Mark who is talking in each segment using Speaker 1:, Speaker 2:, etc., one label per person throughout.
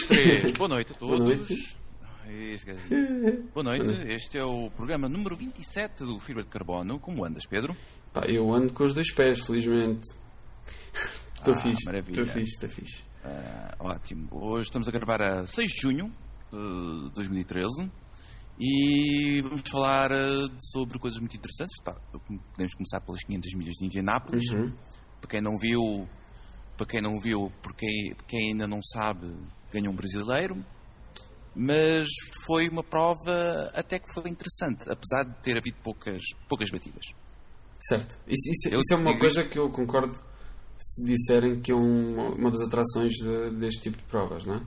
Speaker 1: três. Boa noite a todos.
Speaker 2: Boa noite.
Speaker 1: Boa noite. Este é o programa número 27 do Fibra de Carbono. Como andas, Pedro?
Speaker 2: Pá, eu ando com os dois pés, felizmente. Estou
Speaker 1: Ah,
Speaker 2: fixe. Estou fixe, estou fixe.
Speaker 1: Ah, ótimo. Hoje estamos a gravar a 6 de junho de 2013 e vamos falar ah, sobre coisas muito interessantes. Tá, podemos começar pelas 500 milhas de Indianápolis.
Speaker 2: Uhum.
Speaker 1: Para quem não viu, para quem não viu, porque quem ainda não sabe, ganhou um brasileiro. Mas foi uma prova até que foi interessante, apesar de ter havido poucas, poucas batidas.
Speaker 2: Certo. Isso, isso- isso é uma coisa que eu concordo se disserem que é um- uma das atrações de- deste tipo de provas, não é?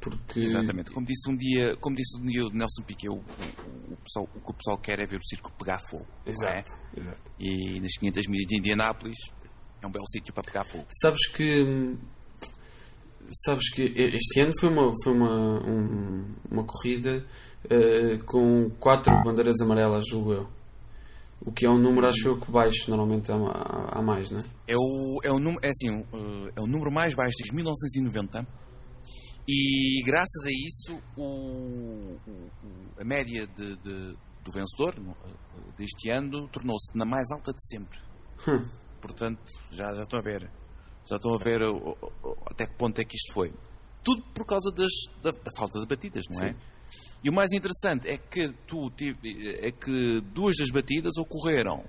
Speaker 2: Porque.
Speaker 1: Exatamente. Como disse um dia, como disse um dia o Nelson Piquet, o, o, o pessoal, o que o pessoal quer é ver o circo pegar fogo. é?
Speaker 2: Exato, exato.
Speaker 1: E nas 500 milhas de Indianápolis é um belo sítio para pegar fogo.
Speaker 2: Sabes que. Sabes que este ano foi uma, foi uma, um- uma corrida eh, com quatro bandeiras amarelas, julgo eu. O que é um número, acho eu, que baixo. Normalmente há, mais, não é?
Speaker 1: É o, é o, número, é assim, uh, é o número mais baixo desde 1990 e graças a isso o, a média de, de- do vencedor uh, deste ano tornou-se na mais alta de sempre.
Speaker 2: Hum.
Speaker 1: Portanto, já, já estão a ver, já estão a ver o- o- até que ponto é que isto foi. Tudo por causa das, da, da falta de batidas, não é?
Speaker 2: Sim.
Speaker 1: E o mais interessante é que tu é que duas das batidas ocorreram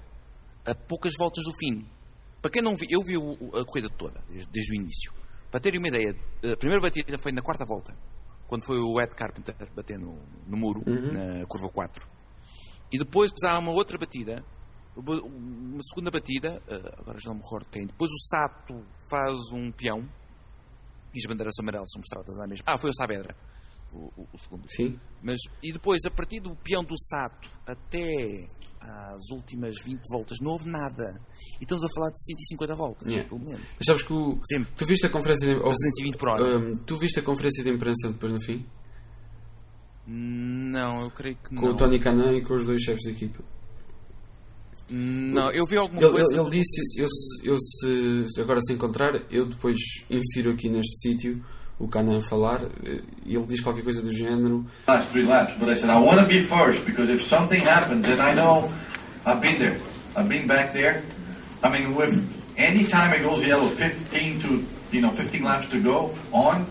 Speaker 1: a poucas voltas do fim. Para quem não viu, eu vi a corrida toda, desde, o início. Para terem uma ideia, a primeira batida foi na quarta volta, quando foi o Ed Carpenter bater no, muro, na curva 4. E depois há uma outra batida, uma segunda batida, eh, agora já não me recordo quem. Depois o Sato faz um peão e as bandeiras amarelas são mostradas lá mesmo. Ah, foi o Saavedra, o, o- o segundo.
Speaker 2: Sim.
Speaker 1: Mas, e depois, a partir do peão do Sato até às últimas 20 voltas, não houve nada. E estamos a falar de 150 voltas,
Speaker 2: Yeah.
Speaker 1: pelo menos.
Speaker 2: Mas sabes que o,
Speaker 1: Sempre.
Speaker 2: tu viste a conferência de, ou-
Speaker 1: 320 por hora.
Speaker 2: hum, tu viste a conferência de imprensa depois no fim?
Speaker 1: Não, eu creio que
Speaker 2: Com
Speaker 1: não.
Speaker 2: o Tony Canan e com os dois chefes de equipa.
Speaker 1: Não, eu vi alguma
Speaker 2: Ele,
Speaker 1: coisa.
Speaker 2: ele- ele disse: eu, se, eu se, se agora se encontrar, eu depois insiro aqui neste sítio o Canan a falar. eh, E ele diz qualquer coisa do género.
Speaker 3: last three laps, but I said I want to be first because if something happens, then I know I've been there. I've been back there. I mean, with any time it goes yellow, 15 to you know 15 laps to go on,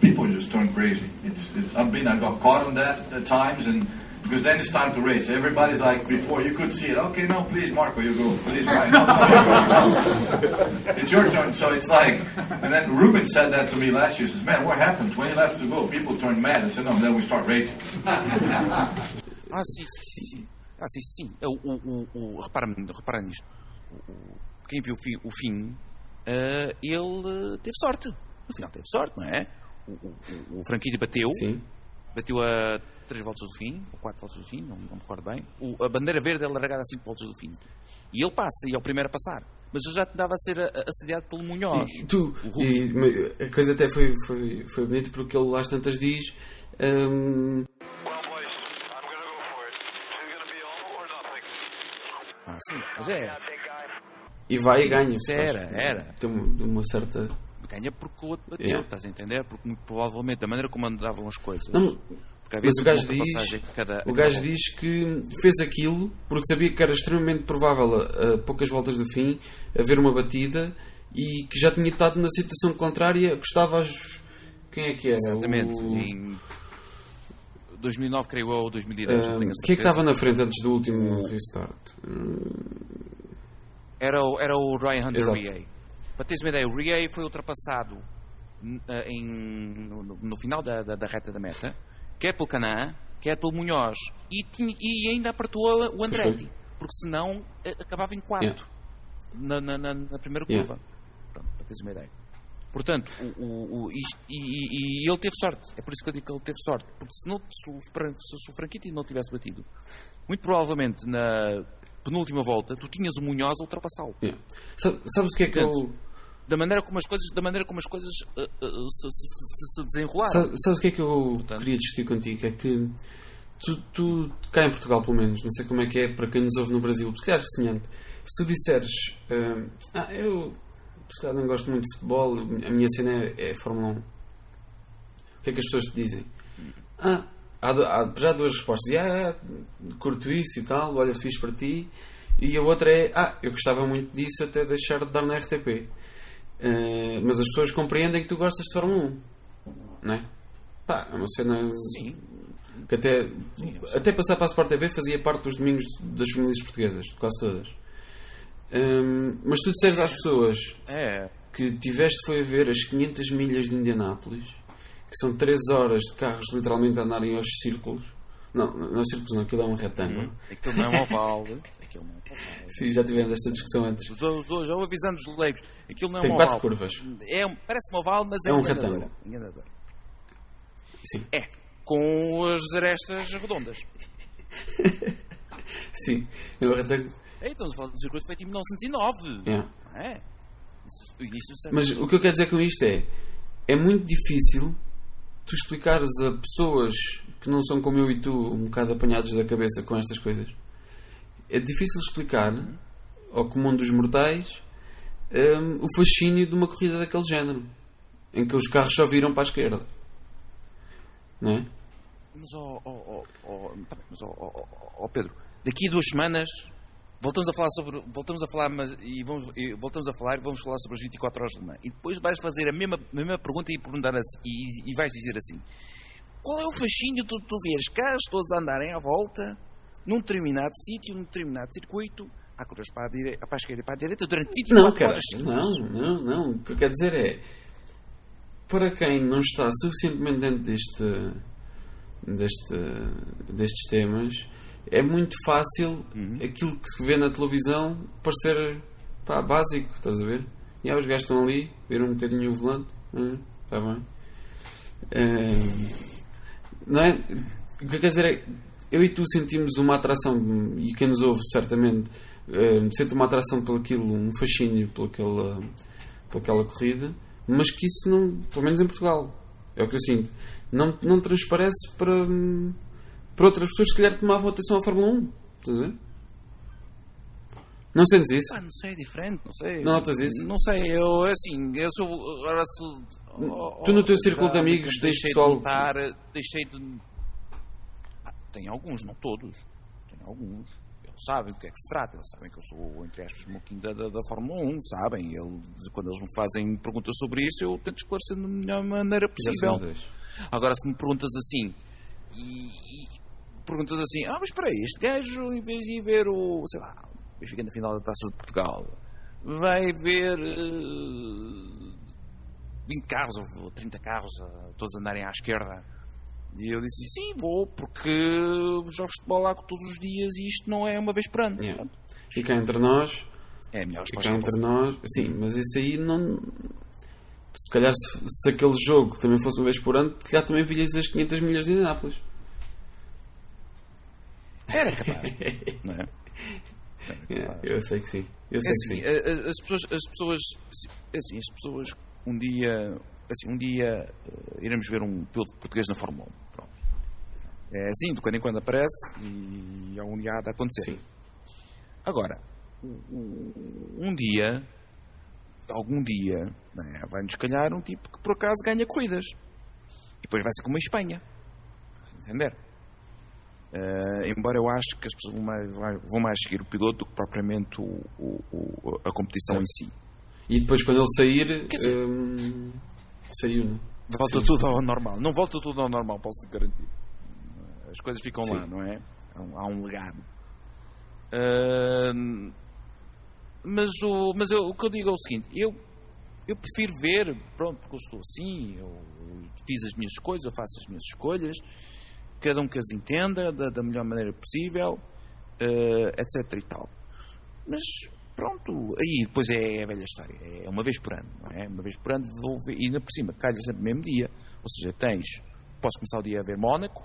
Speaker 3: people just turn crazy. It's, it's I've been I got caught on that at times and. Because then it's time to race. Everybody's like, before you could see it. Okay, no, please, Marco, you go. Please, Ryan. No, no, you go. No. It's your turn. So it's like, and then Ruben said that to me last year. He says, man, what happened? 20 laps to go. People turn mad. I said, no, then we start racing.
Speaker 1: Ah, sim, sim, sim. sim. Ah, sim, sim. O, o, o, o, repara, repara nisto. O, o- quem viu o fim, o fim eh, ele teve sorte. No final teve sorte, não é? O, o, o- o Franquilho bateu.
Speaker 2: Sim.
Speaker 1: Bateu a 3 voltas do fim, ou 4 voltas do fim, não, não me recordo bem. O- a bandeira verde é largada a 5 voltas do fim. E ele passa, e é o primeiro a passar. Mas ele já andava a ser assediado pelo Munhoz.
Speaker 2: E tu, e, a coisa até foi, foi, foi bonita porque ele às tantas diz. hum.
Speaker 1: Ah, sim, mas é.
Speaker 2: E vai e ganha.
Speaker 1: Isso era, era.
Speaker 2: Tem uma certa.
Speaker 1: Ganha porque o outro bateu,
Speaker 2: Yeah.
Speaker 1: estás a entender? Porque muito provavelmente da maneira como andavam as coisas.
Speaker 2: Não,
Speaker 1: porque às
Speaker 2: mas
Speaker 1: vezes
Speaker 2: o gajo
Speaker 1: uma
Speaker 2: diz,
Speaker 1: cada-
Speaker 2: o gajo
Speaker 1: volta.
Speaker 2: diz que fez aquilo porque sabia que era extremamente provável a, a poucas voltas do fim haver uma batida e que já tinha estado na situação contrária, gostava aos. Quem é que era?
Speaker 1: Exatamente.
Speaker 2: O,
Speaker 1: Em 2009, creio eu, ou 2010, não
Speaker 2: hum,
Speaker 1: tenho a
Speaker 2: quem é que estava na frente antes do último restart?
Speaker 1: Era, o- era o Ryan Hunter. Para teres uma ideia, o Riey foi ultrapassado eh, em, no, no- final da, da, da reta da meta, quer pelo Canã, quer pelo Munhoz, e, tinha- e ainda apertou o Andretti, porque senão eh, acabava em quarto na, na, na- na primeira
Speaker 2: Yeah.
Speaker 1: curva. Pronto, para teres uma ideia. Portanto, o, o, o- isto- e, e- e ele teve sorte. É por isso que eu digo que ele teve sorte. Porque se, não, se, o, se o Franchitti não tivesse batido, muito provavelmente na penúltima volta, tu tinhas o Munhoz a ultrapassá-lo.
Speaker 2: Yeah. Sa- Sabes o que é que eu.
Speaker 1: Da maneira como as coisas, da maneira como as coisas uh, uh, se, se, se, se desenrolaram.
Speaker 2: Sa- Sabes o que é que eu
Speaker 1: Portanto.
Speaker 2: queria discutir contigo? É que tu, tu, cá em Portugal, pelo menos, não sei como é que é para quem nos ouve no Brasil, se calhar semelhante. Se tu disseres, hum, ah, eu não gosto muito de futebol, a minha cena é, é Fórmula 1. O que é que as pessoas te dizem? Ah, há, há já duas respostas. E, ah, curto isso e tal, olha, fiz para ti. E a outra é, ah, eu gostava muito disso até deixar de dar na RTP. Eh, mas as pessoas compreendem que tu gostas de Fórmula 1. Não é? Pá, é uma cena
Speaker 1: Sim.
Speaker 2: que até,
Speaker 1: Sim,
Speaker 2: até passar para a Sport TV fazia parte dos domingos das famílias portuguesas, quase todas. Hum, mas tu disseres às pessoas
Speaker 1: É.
Speaker 2: que tiveste foi a ver as 500 milhas de Indianápolis, que são 3 horas de carros literalmente a andarem aos círculos. Não, não aos círculos não, aquilo é um retângulo.
Speaker 1: Aquilo não é um oval. Aquilo não é.
Speaker 2: Sim, já tivemos esta discussão antes.
Speaker 1: Estou avisando os leigos. Aquilo não é
Speaker 2: Tem
Speaker 1: um
Speaker 2: quatro
Speaker 1: oval.
Speaker 2: curvas.
Speaker 1: É, parece um oval, mas é,
Speaker 2: É um retângulo. Sim,
Speaker 1: É. Com as arestas redondas.
Speaker 2: sim. É um retângulo.
Speaker 1: É, estamos a falar de um circuito feito em 1909.
Speaker 2: É.
Speaker 1: É? O início do
Speaker 2: Mas o que eu quero dizer com isto é: é muito difícil tu explicares a pessoas que não são como eu e tu, um bocado apanhados da cabeça com estas coisas. É difícil explicar ao comum dos mortais hum, o fascínio de uma corrida daquele género em que os carros só viram para a esquerda, não é?
Speaker 1: Mas, ó, tá bem, mas, ó, Pedro, daqui a duas semanas voltamos a falar sobre. Voltamos a falar, mas, e vamos, e voltamos a falar vamos falar sobre as 24 horas de Mans. E depois vais fazer a mesma, a mesma pergunta e, perguntar assim, e, e vais dizer assim: qual é o fascínio de tu veres carros todos a andarem à volta num determinado sítio, num determinado circuito, há curvas para a, dire... para a esquerda e para a direita durante 24
Speaker 2: Não,
Speaker 1: horas?
Speaker 2: cara,
Speaker 1: seguidas?
Speaker 2: não, não, não. O que eu quero dizer é para quem não está suficientemente dentro deste, deste, destes temas, é muito fácil aquilo que se vê na televisão parecer pá, básico, estás a ver? E aí os gajos estão ali, ver um bocadinho o volante, hum, está bem. Eh, não é? O que eu quero dizer é eu e tu sentimos uma atração, e quem nos ouve certamente eh, sente uma atração por aquilo, um fascínio por aquela, por aquela corrida, mas que isso não, pelo menos em Portugal, é o que eu sinto, não, não transparece para, para outras pessoas que se calhar tomavam atenção à Fórmula 1. Estás a ver? Não sentes isso?
Speaker 1: Ah, não sei, é diferente, não sei.
Speaker 2: Não notas isso?
Speaker 1: Não sei, eu assim, eu sou. Agora sou.
Speaker 2: Tu no teu círculo de amigos tens pessoal-
Speaker 1: De notar, deixei de. Tem alguns, não todos. Tem alguns. Eles sabem do que é que se trata, eles sabem que eu sou, entre aspas, moquinho da, da, da Fórmula 1, sabem. Ele, quando eles me fazem perguntas sobre isso, eu tento esclarecer da melhor maneira possível. Agora, se me perguntas assim, e, e perguntas assim, ah, mas espera aí, este gajo, em vez de ir ver o, sei lá, o Benfica na final da Taça de Portugal, vai ver eh, 20 carros ou 30 carros, eh, todos andarem à esquerda. E eu disse, sim, vou, porque jogo futebol lá todos os dias e isto não é uma vez por ano.
Speaker 2: Yeah. E cá entre nós,
Speaker 1: É a
Speaker 2: e
Speaker 1: resposta.
Speaker 2: cá entre nós, sim, mas isso aí não. Se calhar, se, se aquele jogo também fosse uma vez por ano, calhar também vias as 500 milhas de Indianápolis.
Speaker 1: Era capaz, não é?
Speaker 2: Yeah, eu sei que sim. Eu
Speaker 1: É
Speaker 2: sei
Speaker 1: assim,
Speaker 2: que sim.
Speaker 1: as pessoas, as pessoas, é assim, as pessoas um dia, assim, um dia eh, iremos ver um piloto português na Fórmula 1. É assim, de quando em quando aparece e dia há de acontecer.
Speaker 2: Sim.
Speaker 1: Agora, um- um- um dia, algum dia, né, vai-nos calhar um tipo que por acaso ganha corridas. E depois vai ser como a Espanha. Entender? Eh, embora eu ache que as pessoas vão mais, vão mais seguir o piloto do que propriamente o, o- o- a competição em si.
Speaker 2: E depois, quando ele sair,
Speaker 1: dizer-
Speaker 2: hum, saiu, não?
Speaker 1: Volta
Speaker 2: Sim.
Speaker 1: tudo ao normal. Não volta tudo ao normal, posso te garantir. As coisas ficam
Speaker 2: Sim.
Speaker 1: lá, não é? Há um, legado. Ahn, mas o, mas eu- o que eu digo é o seguinte: eu, eu prefiro ver, pronto, porque eu estou assim, eu fiz as minhas coisas, eu faço as minhas escolhas, cada um que as entenda da, da melhor maneira possível, eh, etc. e tal. Mas pronto, aí depois é a velha história. É uma vez por ano, não é? Uma vez por ano vou ver, e ainda por cima, calha sempre no mesmo dia. Ou seja, tens, posso começar o dia a ver Mónaco,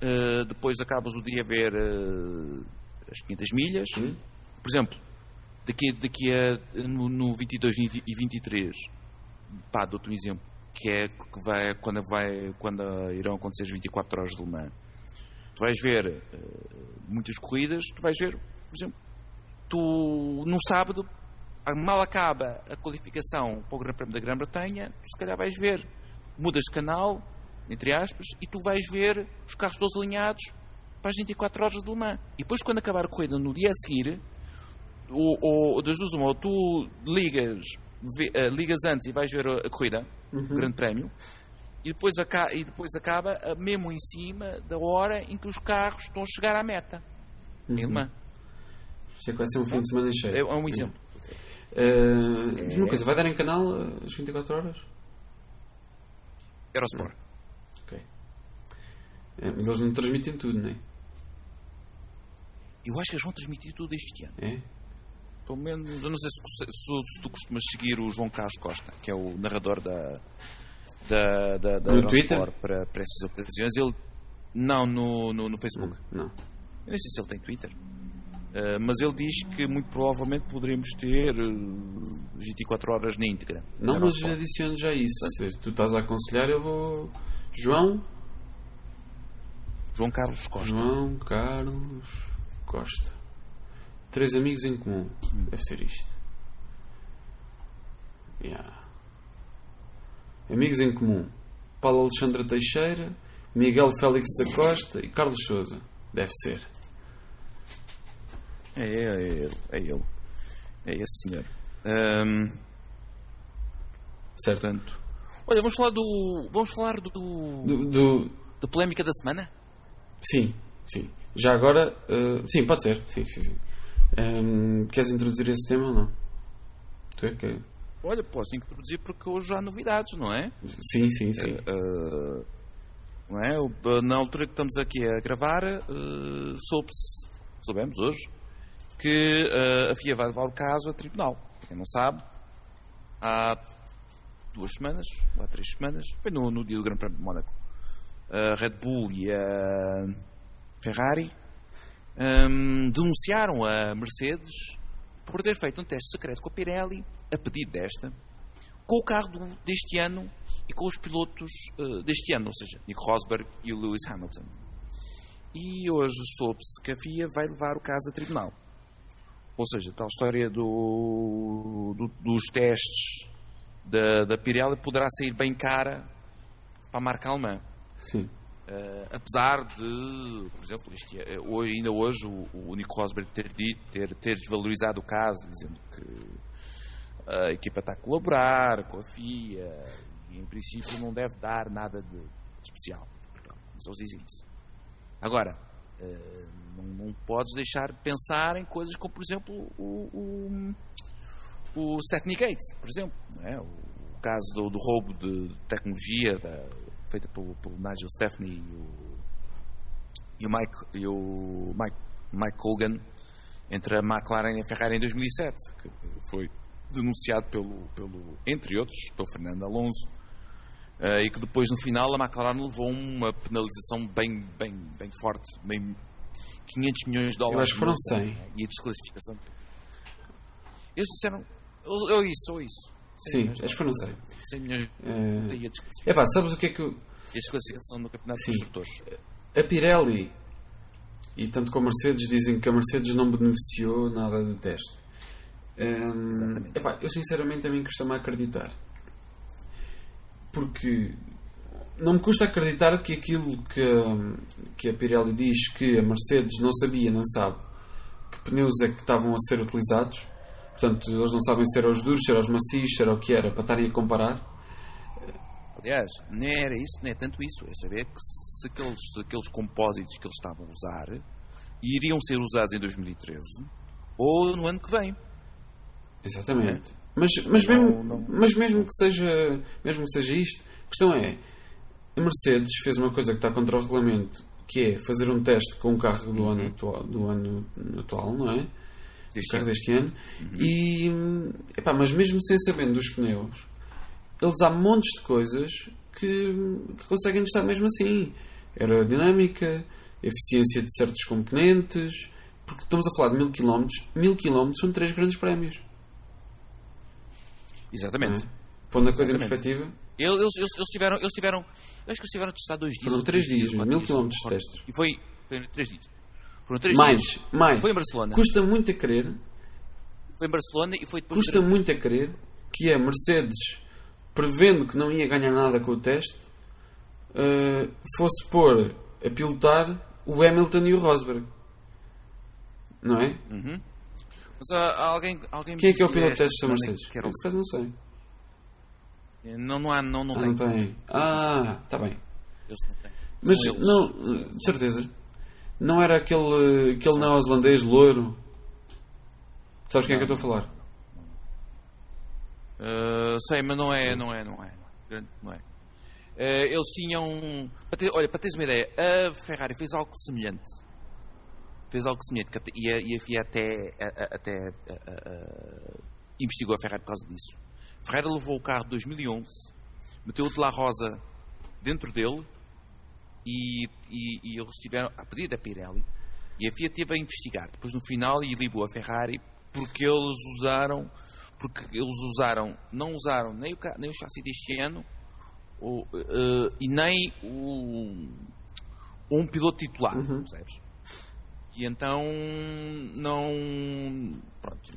Speaker 1: eh, depois acabas o dia a ver eh, as 500 milhas.
Speaker 2: Hum?
Speaker 1: Por exemplo, daqui, daqui a no, no 22 e 23, pá, dou-te um exemplo, que é que vai, quando, vai, quando irão acontecer as 24 horas de Le Mans. Tu vais ver eh, muitas corridas, tu vais ver, por exemplo, tu no sábado mal acaba a qualificação para o Grande Prémio da Grã-Bretanha, tu se calhar vais ver, mudas de canal, entre aspas, e tu vais ver os carros todos alinhados para as 24 horas de Le Mans. E depois, quando acabar a corrida no dia a seguir, ou, ou das duas uma, ou tu ligas, vê- eh, ligas antes e vais ver a, a corrida, o Grande Prémio, e depois, aca- e depois acaba eh, mesmo em cima da hora em que os carros estão a chegar à meta. Em Le Mans.
Speaker 2: Isto é ser um fim de semana cheio.
Speaker 1: É, é um exemplo.
Speaker 2: Uh, diz uma coisa, vai dar em canal uh, às 24 horas?
Speaker 1: Eurosport.
Speaker 2: É, mas eles não transmitem tudo, não é?
Speaker 1: Eu acho que eles vão transmitir tudo este ano.
Speaker 2: É?
Speaker 1: Pelo menos, eu não sei se, se- se tu costumas seguir o João Carlos Costa, que é o narrador da, da, da, da
Speaker 2: No Twitter?
Speaker 1: Para, para essas ocasiões. Ele, não, no, no, no Facebook.
Speaker 2: Não.
Speaker 1: Eu nem sei se ele tem Twitter. Uh, mas ele diz que muito provavelmente poderemos ter uh, 24 horas na íntegra.
Speaker 2: Não, mas adiciono já isso. Se tu estás a aconselhar, eu vou. João.
Speaker 1: João Carlos Costa.
Speaker 2: João Carlos Costa. Três amigos em comum. Deve ser isto. Yeah. Amigos em comum. Paulo Alexandre Teixeira, Miguel Félix da Costa e Carlos Souza. Deve ser.
Speaker 1: É, é, é ele. É ele. É esse senhor. Ahm,
Speaker 2: Certo?
Speaker 1: portanto. Olha, vamos falar do. Vamos falar do.
Speaker 2: Do, do-
Speaker 1: da polémica da semana?
Speaker 2: Sim, sim. Já agora. uh, sim, pode ser. Sim, sim, sim. Um, queres introduzir esse tema ou não? Tu é que.
Speaker 1: Olha, posso introduzir porque hoje há novidades, não é?
Speaker 2: Sim, sim, sim.
Speaker 1: Uh, não é? Na altura que estamos aqui a gravar, uh, soube-se, soubemos hoje, que uh, a FIA vai levar o caso a tribunal. Quem não sabe, há duas semanas, ou há três semanas, foi no, no dia do Grande Prémio de Mónaco, a Red Bull e a Ferrari um, denunciaram a Mercedes por ter feito um teste secreto com a Pirelli, a pedido desta, com o carro deste ano e com os pilotos eh, deste ano, ou seja, Nico Rosberg e o Lewis Hamilton. E hoje soube-se que a FIA vai levar o caso a tribunal. Ou seja, tal história do, do- dos testes da, da Pirelli poderá sair bem cara para a marca alemã.
Speaker 2: Sim.
Speaker 1: Eh, apesar de, por exemplo, este, eh, hoje, ainda hoje o, o Nico Rosberg ter, ter, ter desvalorizado o caso, dizendo que a equipa está a colaborar com a FIA e em princípio não deve dar nada de especial. Pronto, Mas eles dizem isso. Agora, eh, não, não podes deixar de pensar em coisas como, por exemplo, o, o, o Gates, por exemplo. é? O, o caso do, do roubo de tecnologia da- feita pelo, pelo Nigel Stephanie e o, e o, Mike, e o Mike, Mike Colgan entre a McLaren e a Ferrari em 2007, que foi denunciado pelo, pelo entre outros, pelo Fernando Alonso, eh, e que depois no final a McLaren levou uma penalização bem, bem, bem forte, bem 500 milhões de dólares.
Speaker 2: Eu acho que foram
Speaker 1: de multa,
Speaker 2: 100.
Speaker 1: né? E a desclassificação. Eles disseram, ou, ou isso, ou isso. 100
Speaker 2: Sim, acho que foram 100.
Speaker 1: Dólares. 100 milhões multa e a
Speaker 2: Epá, sabes o que é que eu.
Speaker 1: e a desclassificação no Campeonato
Speaker 2: Sim.
Speaker 1: Construtores.
Speaker 2: A Pirelli e tanto com a Mercedes dizem que a Mercedes não beneficiou nada do teste. Hum,
Speaker 1: Exatamente.
Speaker 2: epá, eu sinceramente a mim custa-me acreditar. Porque não me custa acreditar que aquilo que, que a Pirelli diz que a Mercedes não sabia, não sabe que pneus é que estavam a ser utilizados. Portanto, eles não sabem se eram os duros, se eram os macios, se era o que era, para estarem a comparar.
Speaker 1: Aliás, não era isso, não é tanto isso. É saber que se aqueles, se aqueles compósitos que eles estavam a usar iriam ser usados em 2013 ou no ano que vem.
Speaker 2: Exatamente. Mas, mas,
Speaker 1: Não,
Speaker 2: mesmo,
Speaker 1: não.
Speaker 2: mas mesmo que seja mesmo que seja isto, a questão é a Mercedes fez uma coisa que está contra o regulamento, que é fazer um teste com o carro do ano atual, do ano atual não é?
Speaker 1: Deste
Speaker 2: carro
Speaker 1: ano.
Speaker 2: deste ano. E epá, mas mesmo sem sabendo dos pneus, eles há montes de coisas que, que conseguem estar mesmo assim. Aerodinâmica, eficiência de certos componentes, porque estamos a falar de mil quilómetros, mil quilómetros são três grandes prémios.
Speaker 1: Exatamente.
Speaker 2: É? Pondo a coisa em perspectiva,
Speaker 1: Eles, eles, eles, tiveram, eles tiveram, eu acho que eles tiveram a testar dois dias.
Speaker 2: Foram três dias, mil quilómetros de testes.
Speaker 1: E foi, foi três dias. Foram três
Speaker 2: mais,
Speaker 1: dias.
Speaker 2: mais.
Speaker 1: Foi em Barcelona.
Speaker 2: Custa muito a crer
Speaker 1: Foi em Barcelona e foi depois.
Speaker 2: Custa muito a crer que a Mercedes, prevendo que não ia ganhar nada com o teste, eh, fosse pôr a pilotar o Hamilton e o Rosberg. Não é?
Speaker 1: Mas ah, há alguém, alguém
Speaker 2: Quem é que é o piloto de testes da Mercedes? Por acaso não sei.
Speaker 1: Não, não há, não, não
Speaker 2: Ah,
Speaker 1: tem.
Speaker 2: não tem. Ah, está bem.
Speaker 1: Eles não têm.
Speaker 2: Mas não, de certeza. Não era aquele, aquele neozelandês loiro. Sabes quem é que eu estou a falar?
Speaker 1: Uh, sei, mas não é, não é, não é. Não é. Uh, eles tinham. para ter- olha, para teres uma ideia, a Ferrari fez algo semelhante. Fez algo semelhante. E a, e a FIA até, a- até a- investigou a Ferrari por causa disso. A Ferrari levou o carro de 2011, meteu o de La Rosa dentro dele e, e- e eles tiveram, a pedido da Pirelli, e a FIA teve a investigar. Depois no final e libou a Ferrari porque eles usaram, porque eles usaram, não usaram nem o, nem o chassi deste ano o, eh, e nem o, um piloto titular, percebes? E então não. Pronto,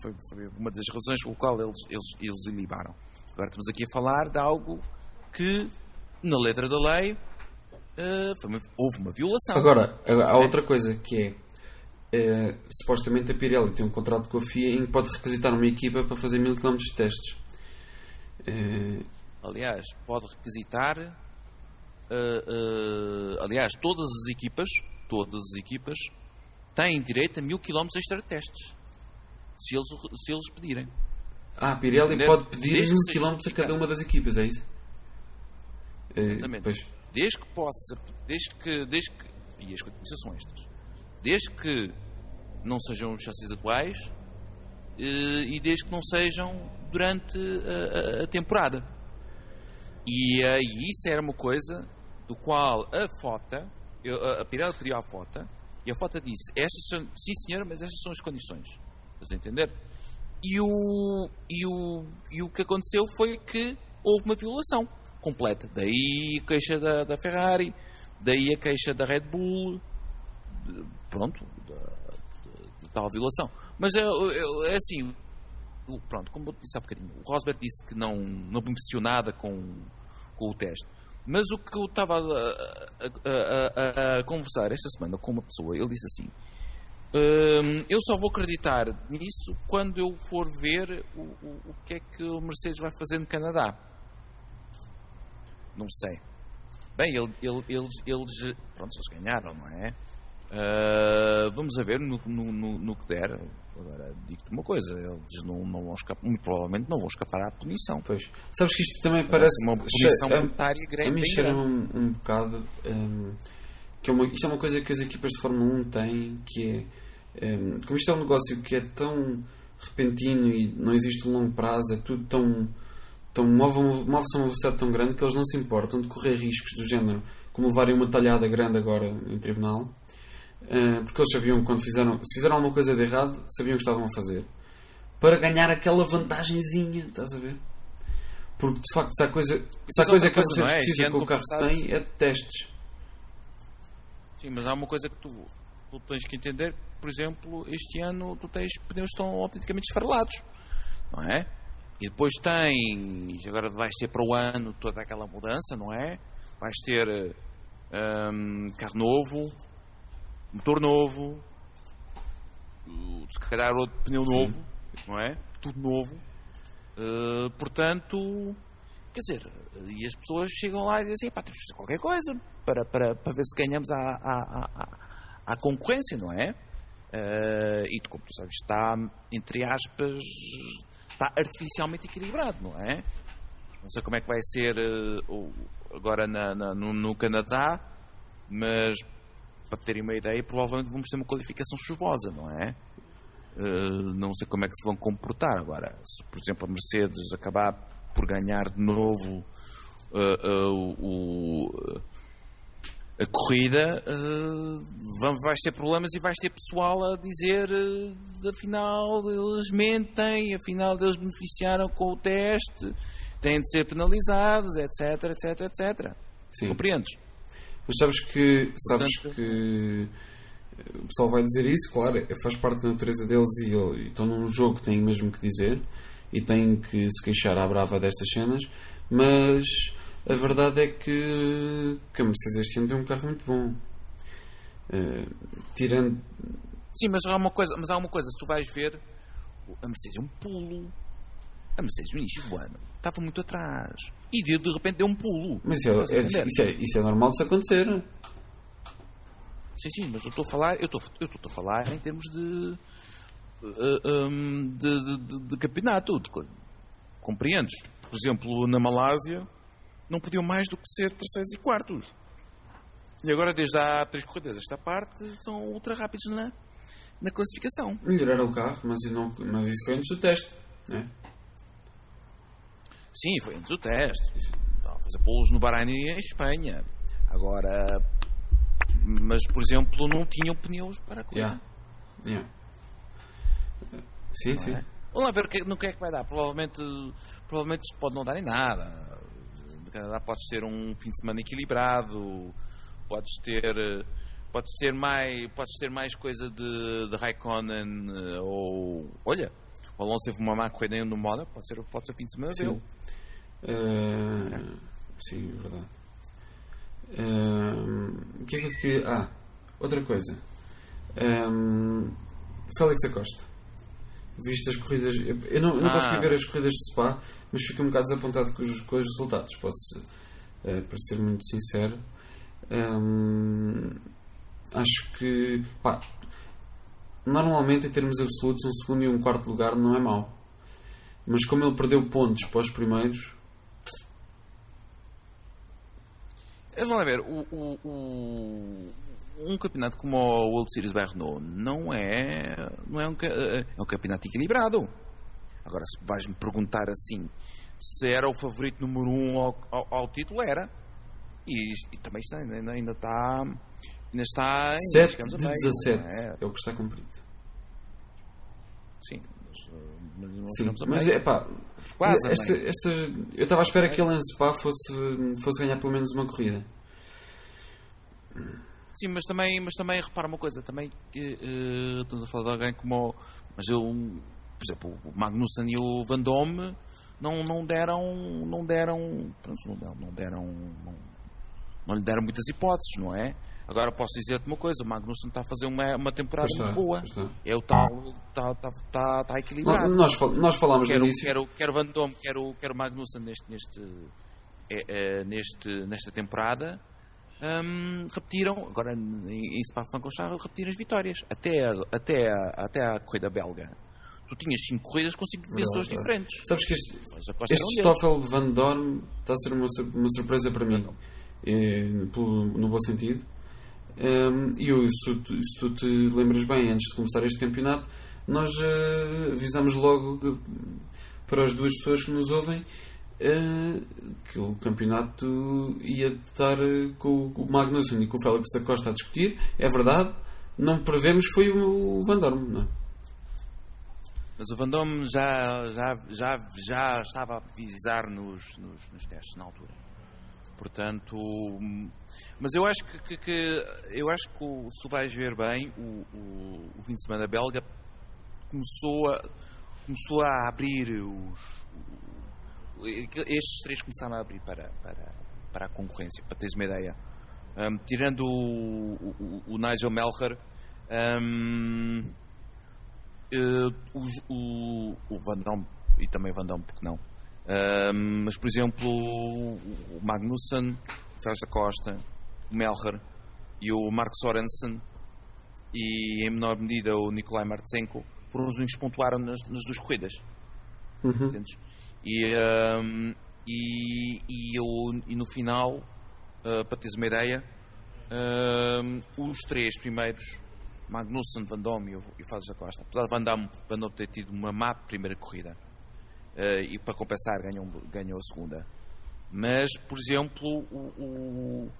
Speaker 1: foi, foi uma das razões pelo qual eles, eles, eles ilibaram. Agora estamos aqui a falar de algo que, na letra da lei, foi uma- houve uma violação.
Speaker 2: Agora, há outra coisa que é. eh, supostamente a Pirelli tem um contrato com a FIA em que pode requisitar uma equipa para fazer mil km de testes. Eh,
Speaker 1: Aliás, pode requisitar. aliás, todas as equipas, todas as equipas têm direito a mil quilómetros extra de testes. Se eles, se eles pedirem.
Speaker 2: ah, a Pirelli pode pedir mil km a cada uma das equipas, é isso?
Speaker 1: Exatamente.
Speaker 2: pois.
Speaker 1: Desde que possa, desde que, desde que, e as condições são estas, desde que não sejam os chassis atuais eh, e desde que não sejam durante a, a- temporada. E, eh, e isso era uma coisa do qual a FOTA, a, a Pirelli pediu à FOTA, e a FOTA disse, estas são, sim senhora, mas estas são as condições. Estás a entender? E o, e, o, e o que aconteceu foi que houve uma violação completa. Daí a queixa da, da Ferrari, daí a queixa da Red Bull, pronto, da, de- tal violação. Mas é, é- assim, pronto, como eu disse há bocadinho, o Rosberg disse que não, não beneficiou nada com, com o teste. Mas o que eu estava a, a- a- a- conversar esta semana com uma pessoa, ele disse assim: Hum, eu só vou acreditar nisso quando eu for ver o, o, o que é que o Mercedes vai fazer no Canadá. Não sei. Bem, ele- ele- eles, eles, pronto, eles ganharam, não é? Ah, vamos a ver no, no, no, no que der. Agora, digo-te uma coisa: eles não, não vão escapar, muito provavelmente não vão escapar à punição.
Speaker 2: Pois. Sabes que isto também parece.
Speaker 1: uma punição monetária grande.
Speaker 2: A mim cheira um, um bocado. hum, que é uma, isto é uma coisa que as equipas de Fórmula 1 têm, que é. hum, como isto é um negócio que é tão repentino e não existe um longo prazo, é tudo tão. Tão move, move-se a uma velocidade tão grande que eles não se importam de correr riscos do género, como levarem uma talhada grande agora em tribunal. Uh, porque eles sabiam que quando fizeram, se fizeram alguma coisa de errado, sabiam o que estavam a fazer para ganhar aquela vantagenzinha, estás a ver? Porque de facto, se há coisa, se há coisa que
Speaker 1: coisa,
Speaker 2: Mercedes
Speaker 1: é?
Speaker 2: precisa
Speaker 1: Este
Speaker 2: que o carro
Speaker 1: conversados-
Speaker 2: tem é de testes.
Speaker 1: Sim, mas há uma coisa que tu, tu tens que entender, por exemplo, este ano tu tens pneus que estão autenticamente esfarelados, não é? E depois tens, agora vais ter para o ano toda aquela mudança, não é? Vais ter hum, carro novo, motor novo, se calhar outro pneu novo, não é? Tudo novo. Uh, portanto, quer dizer, e as pessoas chegam lá e dizem, pá, temos que fazer qualquer coisa para, para, para ver se ganhamos à, à, à, à- à concorrência, não é? Uh, e como tu sabes, está, entre aspas, está artificialmente equilibrado, não é? Não sei como é que vai ser uh, agora na, na- no, no Canadá, mas para terem uma ideia, provavelmente vamos ter uma qualificação chuvosa, não é? Uh, não sei como é que se vão comportar agora. Se, por exemplo, a Mercedes acabar por ganhar de novo uh, o- a corrida, uh, vais ter problemas e vais ter pessoal a dizer uh, afinal eles mentem, afinal eles beneficiaram com o teste, têm de ser penalizados, etc, etc, etc.
Speaker 2: Sim.
Speaker 1: Compreendes?
Speaker 2: Mas sabes que, sabes
Speaker 1: Portanto-
Speaker 2: que O pessoal vai dizer isso, claro, é- faz parte da natureza deles e, e estão num jogo que têm mesmo que dizer e têm que se queixar à brava destas cenas, mas a verdade é que, que a Mercedes este ano tem um carro muito bom. Eh, tirando.
Speaker 1: Sim, mas há uma coisa, mas há uma coisa, se tu vais ver, a Mercedes é um pulo. A Mercedes no início do ano estava muito atrás. E de, de repente deu um pulo.
Speaker 2: Mas isso é, é- isso, é, isso é normal de se acontecer.
Speaker 1: Sim, sim, mas eu estou a falar, eu estou, eu estou a falar em termos de, eh, hum, de, de- de- campeonato. de- compreendes? Por exemplo, na Malásia não podiam mais do que ser terceiros e quartos. E agora, desde há três corridas esta parte, são ultra rápidos na, na classificação.
Speaker 2: Melhoraram o carro, mas, isso não, mas isso foi antes do teste. Né?
Speaker 1: Sim, foi antes do teste. Estava a fazer polos no Bahrein e em Espanha. Agora, mas por exemplo, não tinham pneus para a corrida.
Speaker 2: Yeah. Yeah. Sim, sim.
Speaker 1: É. Vamos lá ver que, no que é que vai dar. Provavelmente, provavelmente isto pode não dar em nada. Canadá podes ter um fim de semana equilibrado, podes ter, podes ter mais, podes ter mais coisa de, de Raikkonen eh, ou olha, o Alonso teve uma má corrida no Moda, pode ser, pode ser fim de semana
Speaker 2: Sim.
Speaker 1: dele.
Speaker 2: Eh, sim, é verdade. Eh, O que é que eu te queria. Ah, outra coisa. Um, Félix Acosta. Viste as corridas. Eu não, eu não
Speaker 1: Ah.
Speaker 2: consegui ver as corridas de Spa, mas fiquei um bocado desapontado com os, com os resultados. Posso eh, para ser muito sincero. Um, acho que. Pá, normalmente, em termos absolutos, um segundo e um quarto lugar não é mau. Mas como ele perdeu pontos para os primeiros,
Speaker 1: Vamos lá ver, o, o- o- um campeonato como o World Series by Renault não é, não é um, eh, é um campeonato equilibrado. Agora, se vais-me perguntar assim, se era o favorito número um ao, ao- ao título, era. E, e também está, ainda, ainda está. Ainda está. Ainda
Speaker 2: 7
Speaker 1: chegamos a
Speaker 2: de
Speaker 1: meio,
Speaker 2: 17
Speaker 1: não é?
Speaker 2: é o que está cumprido.
Speaker 1: Sim, mas, eh, mas não
Speaker 2: Sim,
Speaker 1: a
Speaker 2: mas é pá.
Speaker 1: Quase a
Speaker 2: esta, esta, eu estava à espera que ele em Spa fosse, fosse ganhar pelo menos uma corrida.
Speaker 1: Sim, mas também, mas também repara uma coisa, também eh, estamos a falar de alguém como mas eu, por exemplo, o Magnussen e o Van Dome não, não deram, não deram, não deram, não deram, não, não lhe deram muitas hipóteses, não é? Agora posso dizer-te uma coisa, o Magnussen está a fazer uma, uma temporada
Speaker 2: está,
Speaker 1: muito boa.
Speaker 2: está.
Speaker 1: É o tal, está, está, está, está equilibrado.
Speaker 2: Nó- Nós, nós falámos
Speaker 1: quer,
Speaker 2: no
Speaker 1: o-
Speaker 2: início.
Speaker 1: quer, o- quer o Van Dome, quer o, quer o Magnussen neste, neste, eh, eh, neste, nesta temporada hum, repetiram, agora em, em Spa-Francorchamps, repetiram as vitórias. Até a, até, a, até a corrida belga. Tu tinhas 5 corridas com 5 vencedores diferentes.
Speaker 2: Sabes que este, este
Speaker 1: um.
Speaker 2: Stoffel Van Dorn está a ser uma, uma surpresa para mim, pelo- no bom sentido. Um, e eu, se, tu, se tu te lembras bem, antes de começar este campeonato, nós eh, avisámos logo que- para as duas pessoas que nos ouvem que o campeonato ia estar eh, com, o Magnussen e com o Félix da Costa a discutir. É verdade, não prevemos foi o, Van Dorn, não é?
Speaker 1: Mas o Van Dome já, já, já, já estava a avisar nos, nos, nos testes na altura. Portanto, mas eu acho que, que- que- eu acho que se tu vais ver bem, o, o, o fim de semana belga começou a, começou a abrir os. Estes três começaram a abrir para, para, para a concorrência, para teres uma ideia. Hum, tirando o, o, o Nigel Melcher, hum, eh, o, o, Van Damme, e também Van Damme, porque não? Ahm, mas, por exemplo, o Magnussen, o Félix da Costa, o Melcher e o Mark Sorensen e, em menor medida, o Nikolai Martsenko foram os únicos que pontuaram nas, nas duas corridas. Entendes? E, ahm, e, e, eu, e no final, ah, para teres uma ideia, ahm, os três primeiros, Magnussen, Van Damme e e o Félix da Costa, apesar de Van Damme, Van Damme ter tido uma má primeira corrida, eh, e para compensar ganhou, ganhou a segunda. Mas, por exemplo, o, o-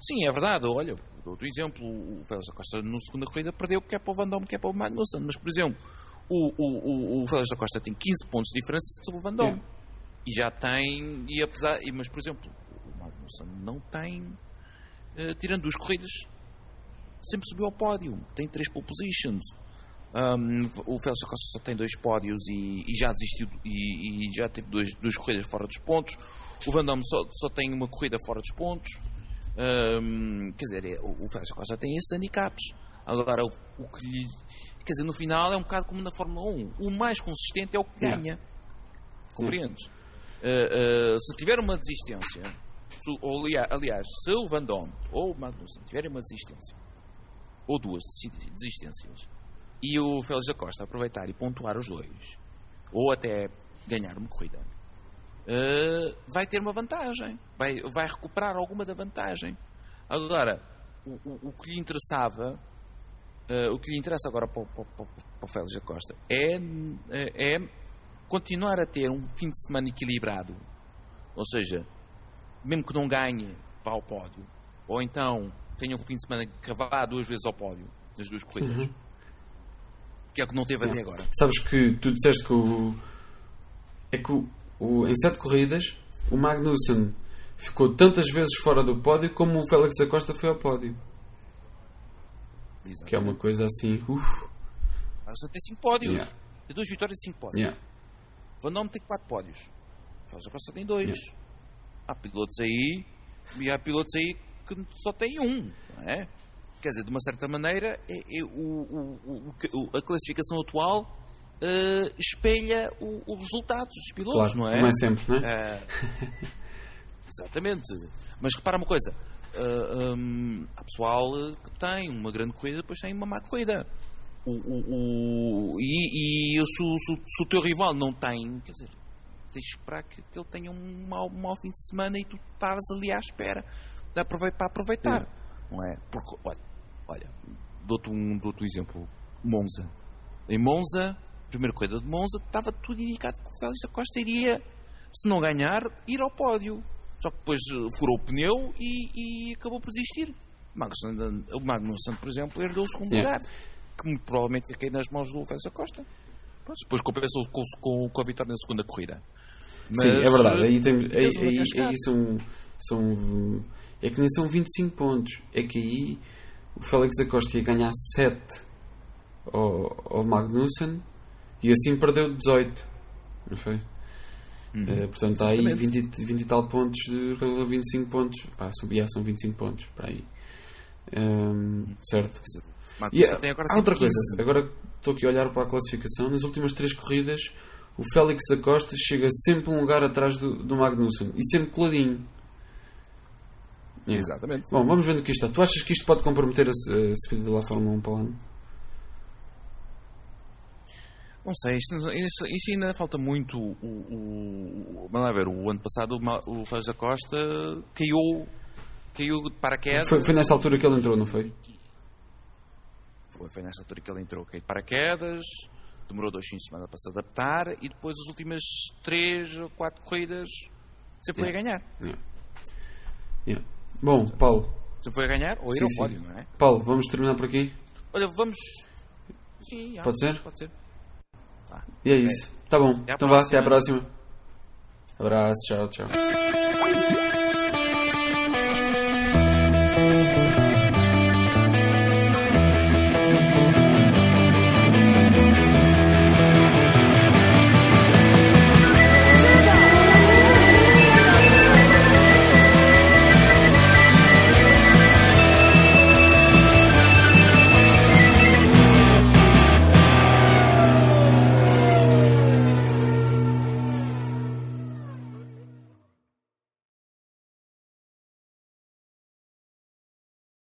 Speaker 1: sim, é verdade, olha, dou outro exemplo, o Félix da Costa na segunda corrida perdeu quer para o Van Damme, quer para o Magnussen, mas, por exemplo, o, o, o, o Félix da Costa tem 15 pontos de diferença sobre o Van Damme. E já tem, e apesar, e, mas, por exemplo, o Magnussen não tem, eh, tirando duas corridas, sempre subiu ao pódio. Tem três pole positions. Um, o Félix da Costa só tem dois pódios e, e já desistiu e, e já teve dois, duas corridas fora dos pontos. O Van Damme só, só tem uma corrida fora dos pontos. Um, quer dizer, é, o, o Félix da Costa tem esses handicaps. Agora, o, o que lhe. Quer dizer, no final é um bocado como na Fórmula 1. O mais consistente é o que ganha. Compreendes? Uh, uh, se tiver uma desistência, se- ou, aliás, se o Van Dorn ou o Magnussen tiverem uma desistência, ou duas desi- desistências, e o Félix da Costa aproveitar e pontuar os dois, ou até ganhar uma corrida, uh, vai ter uma vantagem, vai, vai recuperar alguma da vantagem. Agora, o, o- o que lhe interessava, uh, o que lhe interessa agora para, o- para, para, para o Félix da Costa é, é continuar a ter um fim de semana equilibrado, ou seja, mesmo que não ganhe, vá ao pódio, ou então tenha um fim de semana que vá duas vezes ao pódio nas duas corridas, que é o que não teve até agora.
Speaker 2: Sabes que tu disseste que o. É que o, o- em sete corridas o Magnussen ficou tantas vezes fora do pódio como o Félix da Costa foi ao pódio. Que é uma coisa assim. Uf,
Speaker 1: Mas tem 5 pódios.
Speaker 2: Yeah.
Speaker 1: Tem duas vitórias e 5 pódios.
Speaker 2: yeah.
Speaker 1: Van Dorn tem 4 pódios. Faz agora só tem 2.
Speaker 2: Yeah.
Speaker 1: Há pilotos aí e há pilotos aí que só têm um, não é? Quer dizer, de uma certa maneira, é- é o- o- o- a classificação atual eh, espelha o- os resultados dos pilotos,
Speaker 2: Claro,
Speaker 1: não é?
Speaker 2: como é sempre, não é?
Speaker 1: Eh, exatamente. Mas repara uma coisa: eh, hum, há pessoal eh, que tem uma grande corrida, depois tem uma má corrida. O, o- o- e e se, o- se se o teu rival não tem, quer dizer, tens que esperar que, que ele tenha um mau, um mau fim de semana e tu estás ali à espera de aprovei- para aproveitar. Não é? Porque, olha, olha dou-te um, dou um exemplo: Monza. Em Monza, primeira corrida de Monza, estava tudo indicado que o Félix da Costa iria, se não ganhar, ir ao pódio. Só que depois eh, furou o pneu e, e acabou por desistir. O Magnussen, por exemplo, herdou o segundo
Speaker 2: Yeah.
Speaker 1: lugar, que muito provavelmente ia cair nas mãos do Félix Costa. Pronto, depois compensou com, com, com a vitória na segunda corrida.
Speaker 2: Sim, é verdade.
Speaker 1: eh,
Speaker 2: Aí, tem, aí,
Speaker 1: uma
Speaker 2: aí,
Speaker 1: cascata.
Speaker 2: aí são, são. É que nem são 25 pontos. É que aí o Félix da Costa ia ganhar 7 ao, ao Magnussen e assim perdeu 18. Não foi? Eh, portanto, está aí
Speaker 1: Uhum. Exatamente.
Speaker 2: 20, 20 e tal pontos de 25 pontos. Pá, são, yeah, são 25 pontos. Para aí. Ehm, certo?
Speaker 1: Magnussen
Speaker 2: E há
Speaker 1: tem agora
Speaker 2: há outra
Speaker 1: 115.
Speaker 2: coisa, agora estou aqui a olhar para a classificação. Nas últimas três corridas, o Félix da Costa chega sempre um lugar atrás do, do Magnussen e sempre coladinho. Yeah.
Speaker 1: Exatamente.
Speaker 2: Bom, vamos vendo o que isto está. Tu achas que isto pode comprometer a, a subida da Fórmula 1 para o ano?
Speaker 1: Não sei, isto, isto- isto ainda falta muito. O, o, o- ver, o ano passado o, o Félix da Costa caiu, caiu de paraquedas.
Speaker 2: Foi, foi nesta altura que ele entrou, não foi?
Speaker 1: Foi, foi nessa altura que ele entrou, caiu de paraquedas, demorou dois fins de semana para se adaptar e depois as últimas três ou quatro corridas sempre foi a ganhar.
Speaker 2: Yeah. Yeah. Bom, Paulo,
Speaker 1: Sempre foi a ganhar ou ir
Speaker 2: Sim,
Speaker 1: ao pódio, não é?
Speaker 2: Paulo, vamos terminar por aqui?
Speaker 1: Olha, vamos. Sim, já,
Speaker 2: Pode ser?
Speaker 1: Pode ser.
Speaker 2: E é isso. Tá bom.
Speaker 1: Até
Speaker 2: então vá, até
Speaker 1: próxima.
Speaker 2: próxima. Abraço, tchau, tchau.